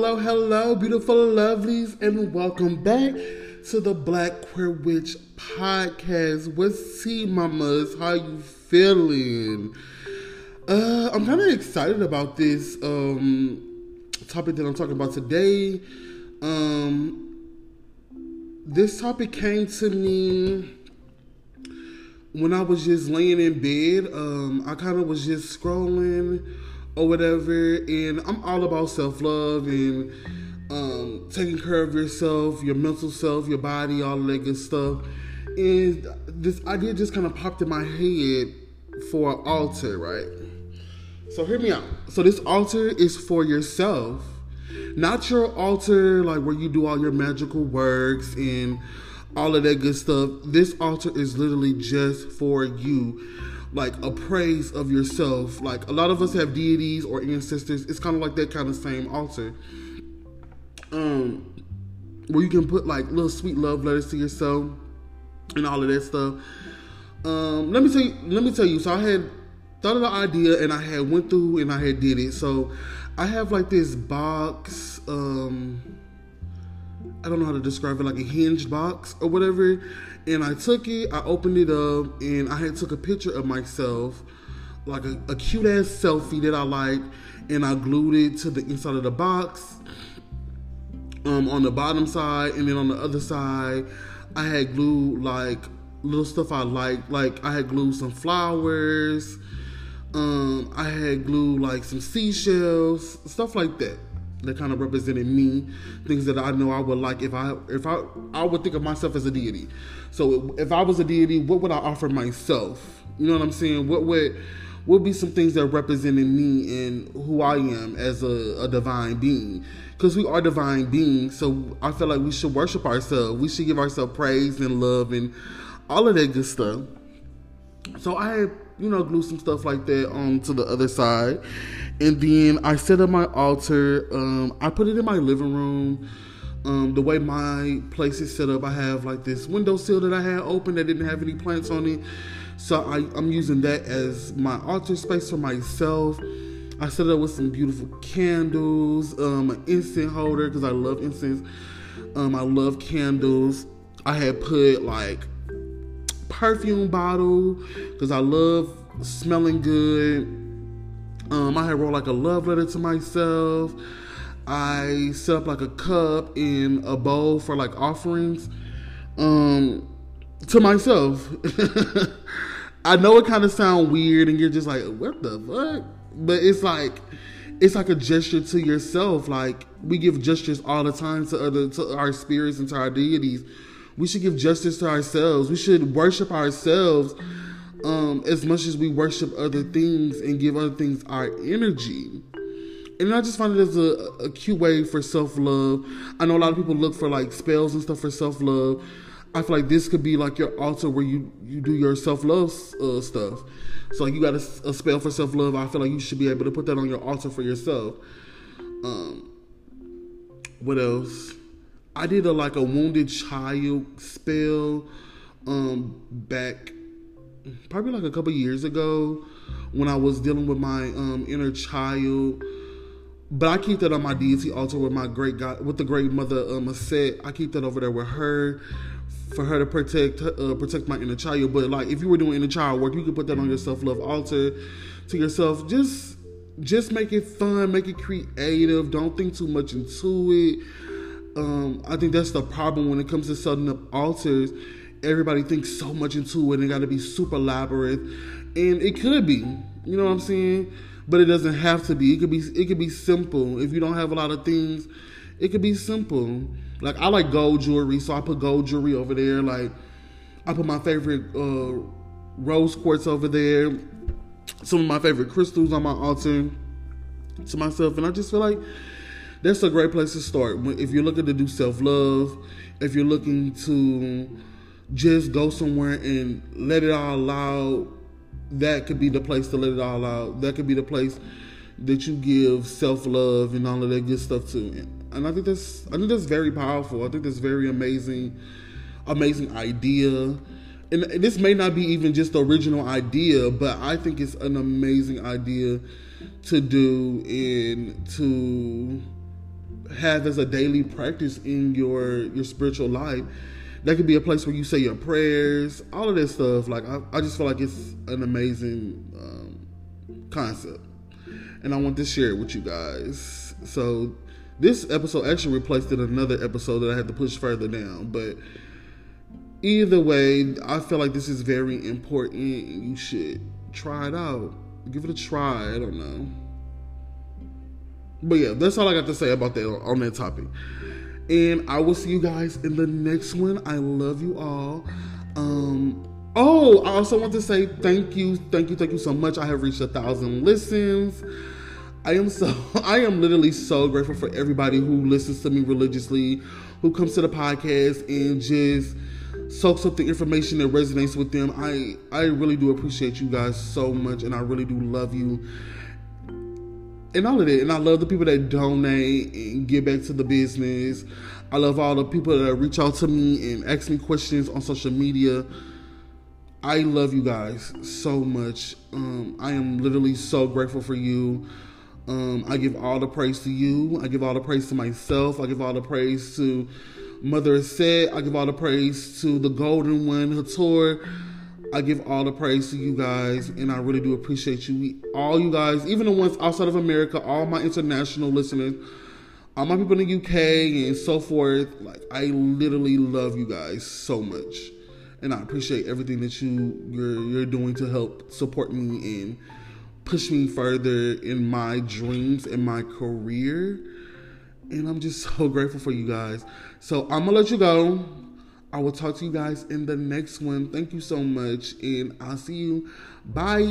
Hello, hello, beautiful lovelies, and welcome back to the Black Queer Witch podcast. What's see, mamas? How you feeling? Uh, I'm kind of excited about this um, topic that I'm talking about today. Um, this topic came to me when I was just laying in bed. Um, I kind of was just scrolling or whatever. And I'm all about self love and um, taking care of yourself, your mental self, your body, all that good stuff. And this idea just kind of popped in my head for an altar, right? So hear me out. So this altar is for yourself, not your altar like where you do all your magical works and all of that good stuff. This altar is literally just for you like a praise of yourself. Like a lot of us have deities or ancestors. It's kind of like that kind of same altar. Um, where you can put like little sweet love letters to yourself and all of that stuff. Um, let me tell you. Let me tell you. So I had thought of the idea and I had went through and I had did it. So I have like this box. Um, I don't know how to describe it, like a hinged box or whatever. And I took it, I opened it up, and I had took a picture of myself, like a, a cute ass selfie that I liked, and I glued it to the inside of the box. Um, on the bottom side, and then on the other side, I had glued like little stuff I liked. Like I had glued some flowers. Um, I had glued like some seashells, stuff like that that kind of represented me, things that I know I would like if I if I I would think of myself as a deity. So if I was a deity, what would I offer myself? You know what I'm saying? What would would be some things that represented me and who I am as a, a divine being? Because we are divine beings, so I feel like we should worship ourselves. We should give ourselves praise and love and all of that good stuff. So I you know, glue some stuff like that on to the other side. And then I set up my altar. Um, I put it in my living room. Um, the way my place is set up, I have like this windowsill that I had open that didn't have any plants on it. So I, am using that as my altar space for myself. I set it up with some beautiful candles, um, an incense holder because I love incense. Um, I love candles. I had put like perfume bottle because I love smelling good. Um, I had wrote like a love letter to myself. I set up like a cup and a bowl for like offerings um, to myself. I know it kind of sound weird, and you're just like, "What the fuck?" But it's like, it's like a gesture to yourself. Like we give gestures all the time to other to our spirits and to our deities. We should give justice to ourselves. We should worship ourselves um, as much as we worship other things and give other things our energy. And I just find it as a, a cute way for self love. I know a lot of people look for like spells and stuff for self love. I feel like this could be like your altar where you you do your self love uh, stuff. So like you got a, a spell for self love. I feel like you should be able to put that on your altar for yourself. Um, what else? I did a like a wounded child spell um back probably like a couple years ago when I was dealing with my um, inner child. But I keep that on my deity altar with my great God, with the great mother um, Aset. I keep that over there with her for her to protect uh, protect my inner child. But like if you were doing inner child work, you could put that on your self love altar to yourself. Just just make it fun, make it creative. Don't think too much into it. Um, I think that's the problem when it comes to setting up altars everybody thinks so much into it and it got to be super elaborate, and it could be. You know what I'm saying? But it doesn't have to be. It could be. It could be simple. If you don't have a lot of things, it could be simple. Like I like gold jewelry, so I put gold jewelry over there. Like I put my favorite uh, rose quartz over there. Some of my favorite crystals on my altar to myself, and I just feel like that's a great place to start. If you're looking to do self love, if you're looking to just go somewhere and let it all out. That could be the place to let it all out. That could be the place that you give self love and all of that good stuff to. And I think that's I think that's very powerful. I think that's very amazing, amazing idea. And this may not be even just the original idea, but I think it's an amazing idea to do and to have as a daily practice in your your spiritual life. That could be a place where you say your prayers, all of that stuff. Like I, I just feel like it's an amazing um, concept, and I want to share it with you guys. So this episode actually replaced in another episode that I had to push further down, but either way, I feel like this is very important. You should try it out. Give it a try. I don't know. But yeah, that's all I got to say about that on that topic. And I will see you guys in the next one. I love you all. Um oh, I also want to say thank you, thank you, thank you so much. I have reached a thousand listens. I am so I am literally so grateful for everybody who listens to me religiously, who comes to the podcast and just soaks up the information that resonates with them. I I really do appreciate you guys so much and I really do love you. And all of that. And I love the people that donate and give back to the business. I love all the people that reach out to me and ask me questions on social media. I love you guys so much. Um, I am literally so grateful for you. Um, I give all the praise to you. I give all the praise to myself. I give all the praise to Mother Aset, I give all the praise to the Golden One, Hathor. I give all the praise to you guys, and I really do appreciate you. All you guys, even the ones outside of America, all my international listeners, all my people in the UK and so forth. Like, I literally love you guys so much, and I appreciate everything that you you're you're doing to help support me and push me further in my dreams and my career. And I'm just so grateful for you guys. So I'm gonna let you go. I will talk to you guys in the next one. Thank you so much, and I'll see you. Bye.